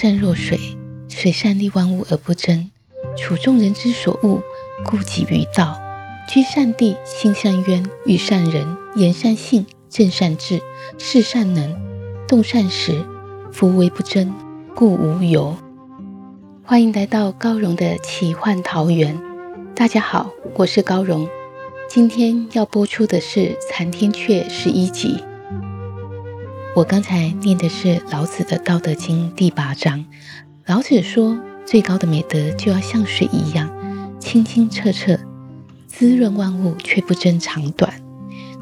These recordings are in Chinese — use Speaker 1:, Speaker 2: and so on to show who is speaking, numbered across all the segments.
Speaker 1: 善若水，水善利万物而不争，处众人之所恶，故几于道。居善地，心善渊，与善人，言善信，正善治，事善能，动善时，夫为不争，故无尤。欢迎来到高荣的奇幻桃源。大家好，我是高荣。今天要播出的是《残天阙》十一集。我刚才念的是老子的《道德经》第八章。老子说，最高的美德就要像水一样清清澈澈，滋润万物，却不争长短。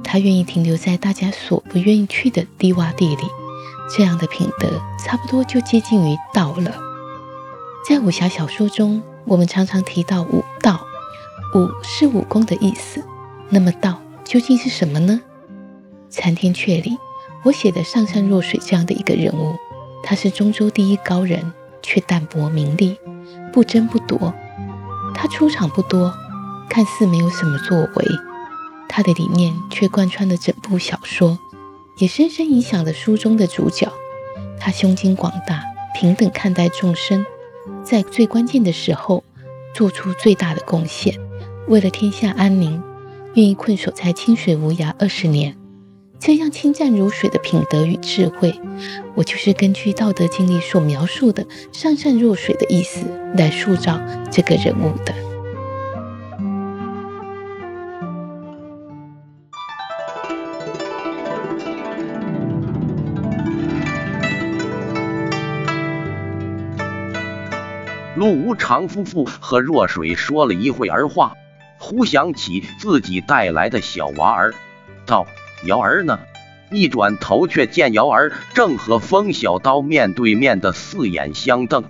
Speaker 1: 他愿意停留在大家所不愿意去的低洼地里，这样的品德差不多就接近于道了。在武侠小说中，我们常常提到武道，武是武功的意思。那么道究竟是什么呢？《残天阙》里。我写的上善若水这样的一个人物，他是中州第一高人，却淡泊名利，不争不夺。他出场不多，看似没有什么作为，他的理念却贯穿了整部小说，也深深影响了书中的主角。他胸襟广大，平等看待众生，在最关键的时候做出最大的贡献，为了天下安宁，愿意困守在清水无涯二十年。这样清湛如水的品德与智慧，我就是根据《道德经》里所描述的“上善若水”的意思来塑造这个人物的。
Speaker 2: 陆无常夫妇和若水说了一会儿话，忽想起自己带来的小娃儿，道。瑶儿呢？一转头，却见瑶儿正和风小刀面对面的四眼相瞪。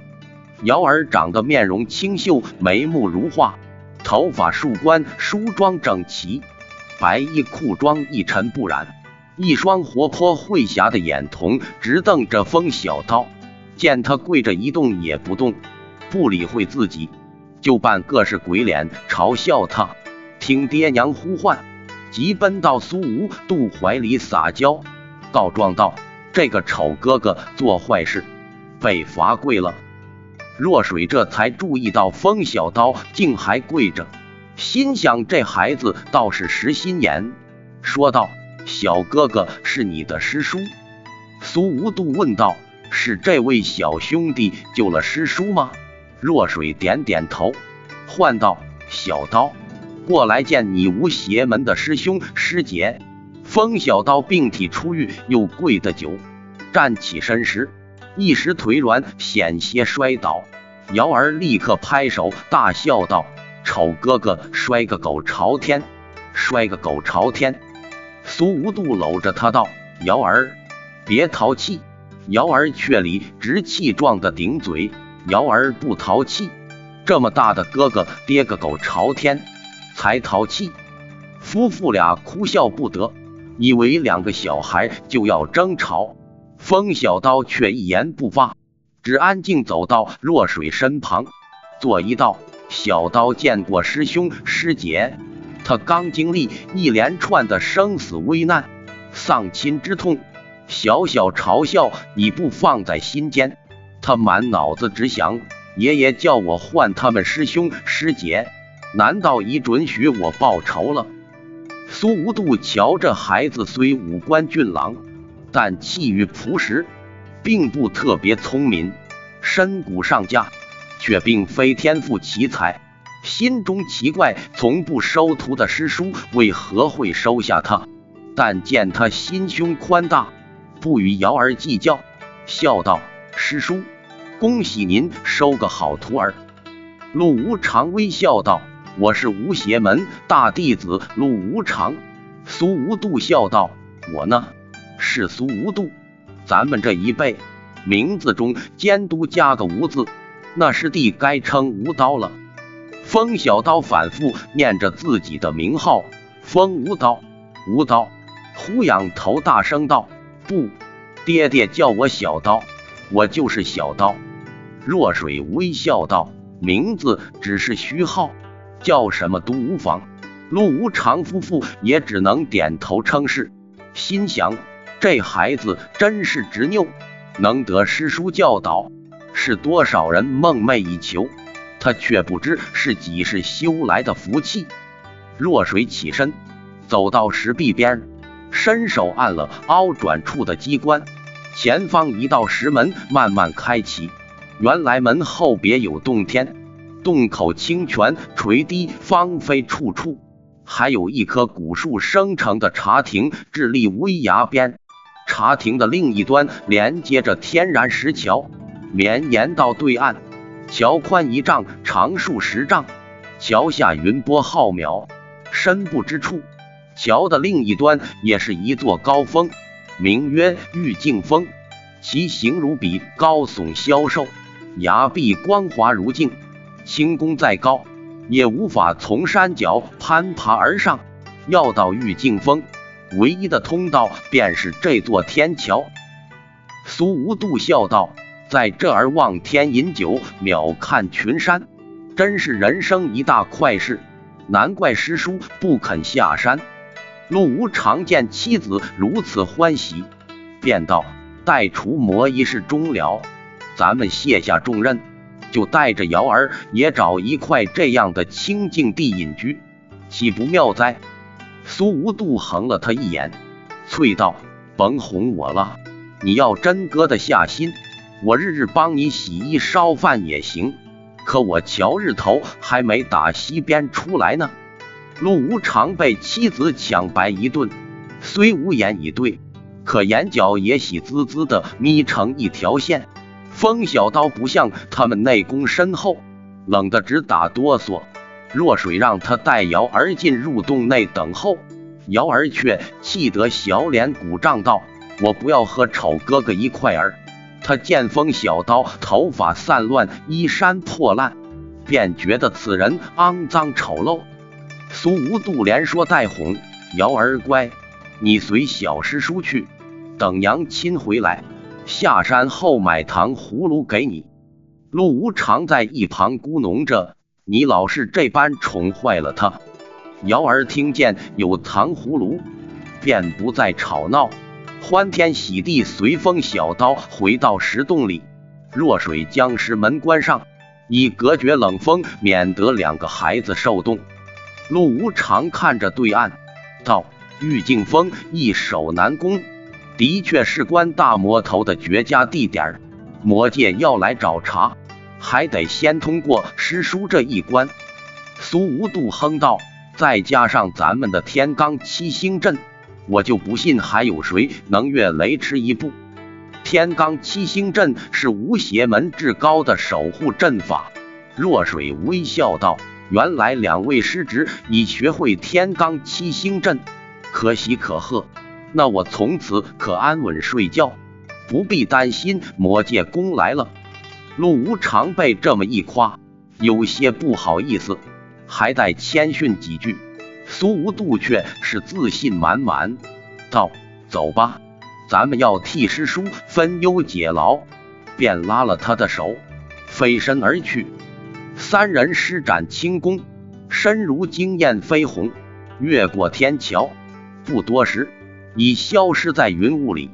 Speaker 2: 瑶儿长得面容清秀，眉目如画，头发束冠，梳妆整齐，白衣裤装一尘不染，一双活泼慧霞的眼瞳直瞪着风小刀。见他跪着一动也不动，不理会自己，就扮各式鬼脸嘲笑他。听爹娘呼唤。急奔到苏无度怀里撒娇，告状道：“这个丑哥哥做坏事，被罚跪了。”若水这才注意到风小刀竟还跪着，心想这孩子倒是实心眼，说道：“小哥哥是你的师叔？”苏无度问道：“是这位小兄弟救了师叔吗？”若水点点头，唤道：“小刀。”过来见你无邪门的师兄师姐。风小刀病体初愈，又跪得久，站起身时一时腿软，险些摔倒。瑶儿立刻拍手大笑道：“丑哥哥摔个狗朝天，摔个狗朝天！”苏无度搂着他道：“瑶儿，别淘气。”瑶儿却理直气壮的顶嘴：“瑶儿不淘气，这么大的哥哥跌个狗朝天。”才淘气，夫妇俩哭笑不得，以为两个小孩就要争吵。风小刀却一言不发，只安静走到若水身旁，作揖道：“小刀见过师兄师姐，他刚经历一连串的生死危难、丧亲之痛，小小嘲笑你不放在心间。他满脑子只想，爷爷叫我唤他们师兄师姐。”难道已准许我报仇了？苏无度瞧这孩子虽五官俊朗，但气宇朴实，并不特别聪明，身骨上佳，却并非天赋奇才。心中奇怪，从不收徒的师叔为何会收下他？但见他心胸宽大，不与瑶儿计较，笑道：“师叔，恭喜您收个好徒儿。”陆无常微笑道：“我是无邪门大弟子陆无常。”苏无度笑道：“我呢，是苏无度。咱们这一辈名字中监督加个无字，那师弟该称无刀了。”风小刀反复念着自己的名号：“风无刀，无刀。”胡仰头大声道：“不，爹爹叫我小刀，我就是小刀。”若水微笑道：“名字只是虚号，叫什么都无妨。”陆无常夫妇也只能点头称是，心想这孩子真是执拗，能得师叔教导，是多少人梦寐以求。他却不知是几世修来的福气。若水起身，走到石壁边，伸手按了凹转处的机关，前方一道石门慢慢开启。原来门后别有洞天，洞口清泉垂滴，芳菲处处，还有一棵古树生成的茶亭伫立危崖边。茶亭的另一端连接着天然石桥，绵延到对岸。桥宽一丈，长数十丈，桥下云波浩渺，深不知处。桥的另一端也是一座高峰，名曰玉净峰，其形如笔，高耸消瘦，崖壁光滑如镜。轻功再高，也无法从山脚攀爬而上。要到玉净峰，唯一的通道便是这座天桥。苏无度笑道。在这儿望天饮酒，秒看群山，真是人生一大快事。难怪师叔不肯下山。陆无常见妻子如此欢喜，便道：“待除魔一事终了，咱们卸下重任，就带着瑶儿也找一块这样的清净地隐居，岂不妙哉？”苏无度横了他一眼，啐道：“甭哄我了，你要真搁得下心。”我日日帮你洗衣烧饭也行，可我瞧日头还没打西边出来呢。陆无常被妻子抢白一顿，虽无言以对，可眼角也喜滋滋的眯成一条线。风小刀不像他们内功深厚，冷得直打哆嗦。若水让他带瑶儿进入洞内等候，瑶儿却气得小脸鼓胀道：“我不要和丑哥哥一块儿。”他见风小刀头发散乱，衣衫破烂，便觉得此人肮脏丑陋。苏无度连说带哄：“瑶儿乖，你随小师叔去，等娘亲回来，下山后买糖葫芦给你。”陆无常在一旁咕哝着：“你老是这般宠坏了他。”瑶儿听见有糖葫芦，便不再吵闹。欢天喜地，随风小刀回到石洞里。若水将石门关上，以隔绝冷风，免得两个孩子受冻。陆无常看着对岸，道：“玉净峰易守难攻，的确是关大魔头的绝佳地点。魔界要来找茬，还得先通过师叔这一关。”苏无度哼道：“再加上咱们的天罡七星阵。”我就不信还有谁能越雷池一步。天罡七星阵是无邪门至高的守护阵法。若水微笑道：“原来两位师侄已学会天罡七星阵，可喜可贺。那我从此可安稳睡觉，不必担心魔界攻来了。”陆无常被这么一夸，有些不好意思，还待谦逊几句。苏无度却是自信满满，道：“走吧，咱们要替师叔分忧解劳。”便拉了他的手，飞身而去。三人施展轻功，身如惊燕飞鸿，越过天桥，不多时已消失在云雾里。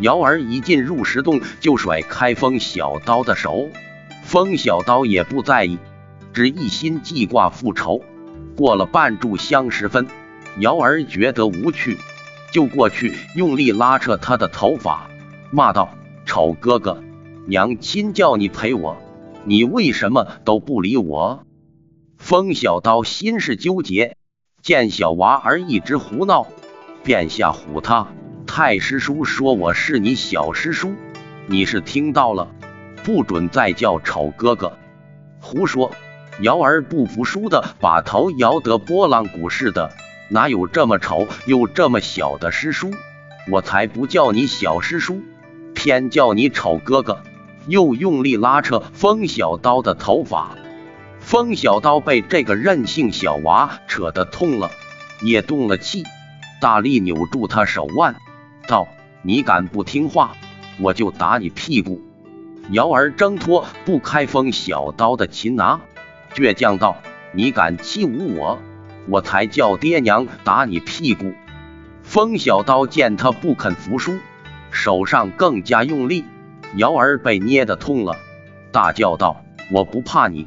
Speaker 2: 瑶儿一进入石洞，就甩开风小刀的手，风小刀也不在意，只一心记挂复仇。过了半炷香时分，瑶儿觉得无趣，就过去用力拉扯他的头发，骂道：“丑哥哥，娘亲叫你陪我，你为什么都不理我？”风小刀心事纠结，见小娃儿一直胡闹，便吓唬他。太师叔说我是你小师叔，你是听到了，不准再叫丑哥哥。胡说！瑶儿不服输的把头摇得波浪鼓似的，哪有这么丑又这么小的师叔？我才不叫你小师叔，偏叫你丑哥哥！又用力拉扯风小刀的头发，风小刀被这个任性小娃扯得痛了，也动了气，大力扭住他手腕，道：“你敢不听话，我就打你屁股。”瑶儿挣脱不开风小刀的擒拿，倔强道：“你敢欺侮我，我才叫爹娘打你屁股。”风小刀见他不肯服输，手上更加用力。瑶儿被捏得痛了，大叫道：“我不怕你，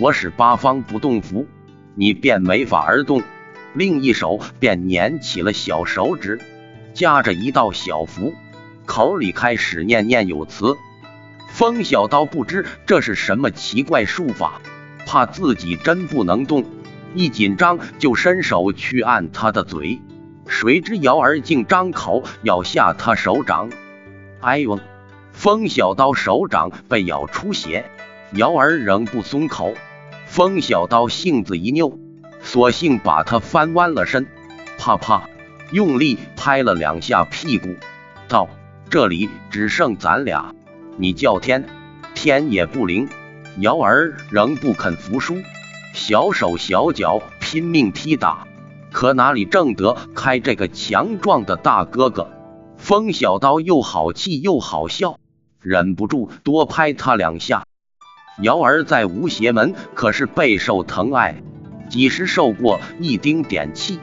Speaker 2: 我使八方不动符，你便没法而动。”另一手便捻起了小手指，夹着一道小符，口里开始念念有词。风小刀不知这是什么奇怪术法，怕自己真不能动，一紧张就伸手去按他的嘴，谁知瑶儿竟张口咬下他手掌。哎呦！风小刀手掌被咬出血，瑶儿仍不松口。风小刀性子一拗，索性把他翻弯了身，啪啪用力拍了两下屁股，道：“这里只剩咱俩，你叫天，天也不灵。”瑶儿仍不肯服输，小手小脚拼命踢打，可哪里挣得开这个强壮的大哥哥？风小刀又好气又好笑。忍不住多拍他两下。瑶儿在吴邪门可是备受疼爱，几时受过一丁点气？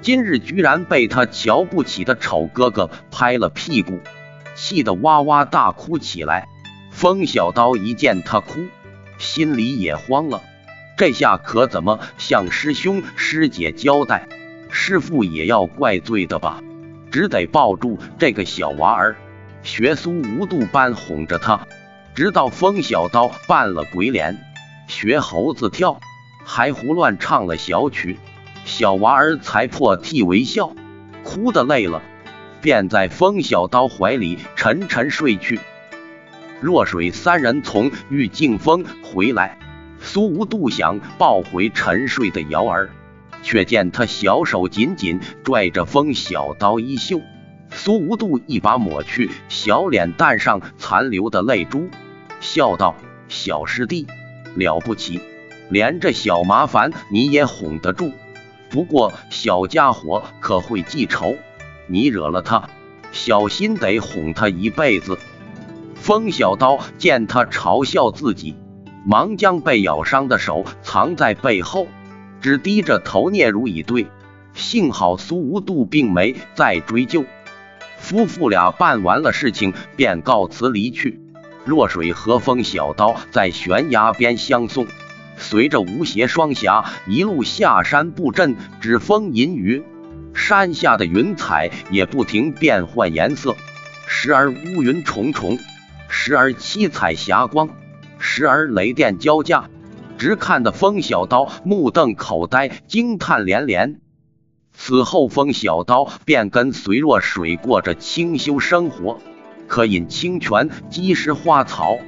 Speaker 2: 今日居然被他瞧不起的丑哥哥拍了屁股，气得哇哇大哭起来。风小刀一见他哭，心里也慌了，这下可怎么向师兄师姐交代？师傅也要怪罪的吧？只得抱住这个小娃儿。学苏无度般哄着他，直到风小刀扮了鬼脸，学猴子跳，还胡乱唱了小曲，小娃儿才破涕为笑，哭得累了，便在风小刀怀里沉沉睡去。若水三人从玉净峰回来，苏无度想抱回沉睡的瑶儿，却见他小手紧紧拽着风小刀衣袖。苏无度一把抹去小脸蛋上残留的泪珠，笑道：“小师弟了不起，连这小麻烦你也哄得住。不过小家伙可会记仇，你惹了他，小心得哄他一辈子。”风小刀见他嘲笑自己，忙将被咬伤的手藏在背后，只低着头嗫嚅以对。幸好苏无度并没再追究。夫妇俩办完了事情，便告辞离去。若水和风小刀在悬崖边相送，随着吴邪双侠一路下山布阵，指风引雨，山下的云彩也不停变换颜色，时而乌云重重，时而七彩霞光，时而雷电交加，直看得风小刀目瞪口呆，惊叹连连。此后，风小刀便跟随若水过着清修生活，可饮清泉，积食花草，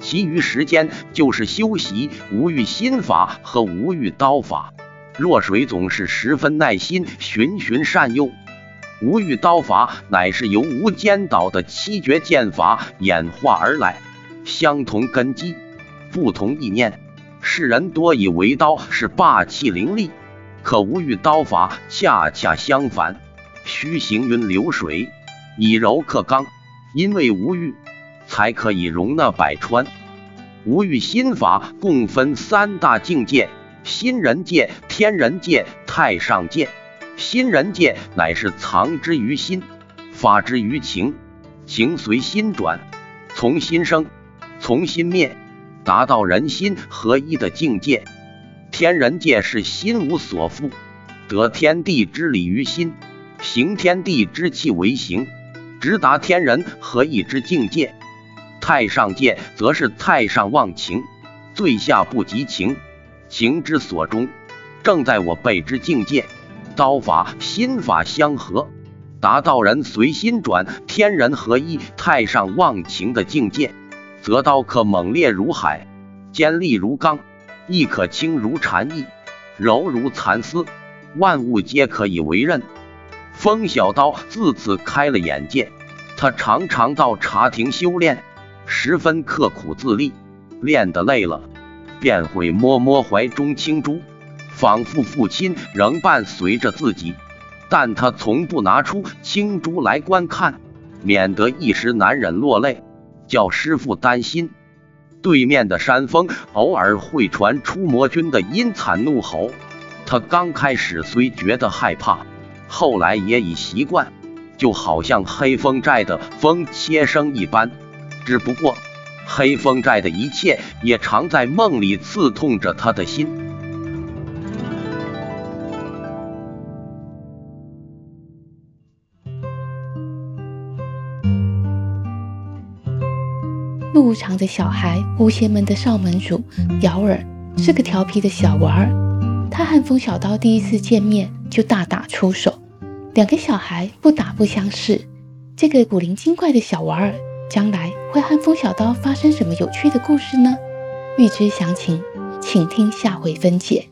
Speaker 2: 其余时间就是修习无欲心法和无欲刀法。若水总是十分耐心，循循善诱。无欲刀法乃是由无间道的七绝剑法演化而来，相同根基，不同意念，世人多以为刀是霸气凌厉。可无欲刀法恰恰相反，虚行云流水，以柔克刚。因为无欲，才可以容纳百川。无欲心法共分三大境界：心人界、天人界、太上界。心人界乃是藏之于心，发之于情，情随心转，从心生，从心灭，达到人心合一的境界。天人界是心无所缚，得天地之理于心，行天地之气为行，直达天人合一之境界。太上界则是太上忘情，最下不及情，情之所终，正在我辈之境界。刀法心法相合，达到人随心转、天人合一、太上忘情的境界，则刀可猛烈如海，尖利如钢，亦可轻如蝉翼，柔如蚕丝，万物皆可以为刃。风小刀自此开了眼界，他常常到茶亭修炼，十分刻苦自立，练得累了，便会摸摸怀中青珠，仿佛父亲仍伴随着自己。但他从不拿出青珠来观看，免得一时难忍落泪，叫师傅担心。对面的山峰偶尔会传出魔君的阴惨怒吼，他刚开始虽觉得害怕，后来也已习惯，就好像黑风寨的风切声一般。只不过，黑风寨的一切也常在梦里刺痛着他的心。
Speaker 1: 路长的小孩，狐邪门的少门主姚儿是个调皮的小娃儿。他和风小刀第一次见面就大打出手，两个小孩不打不相识。这个古灵精怪的小娃儿，将来会和风小刀发生什么有趣的故事呢？欲知详情，请听下回分解。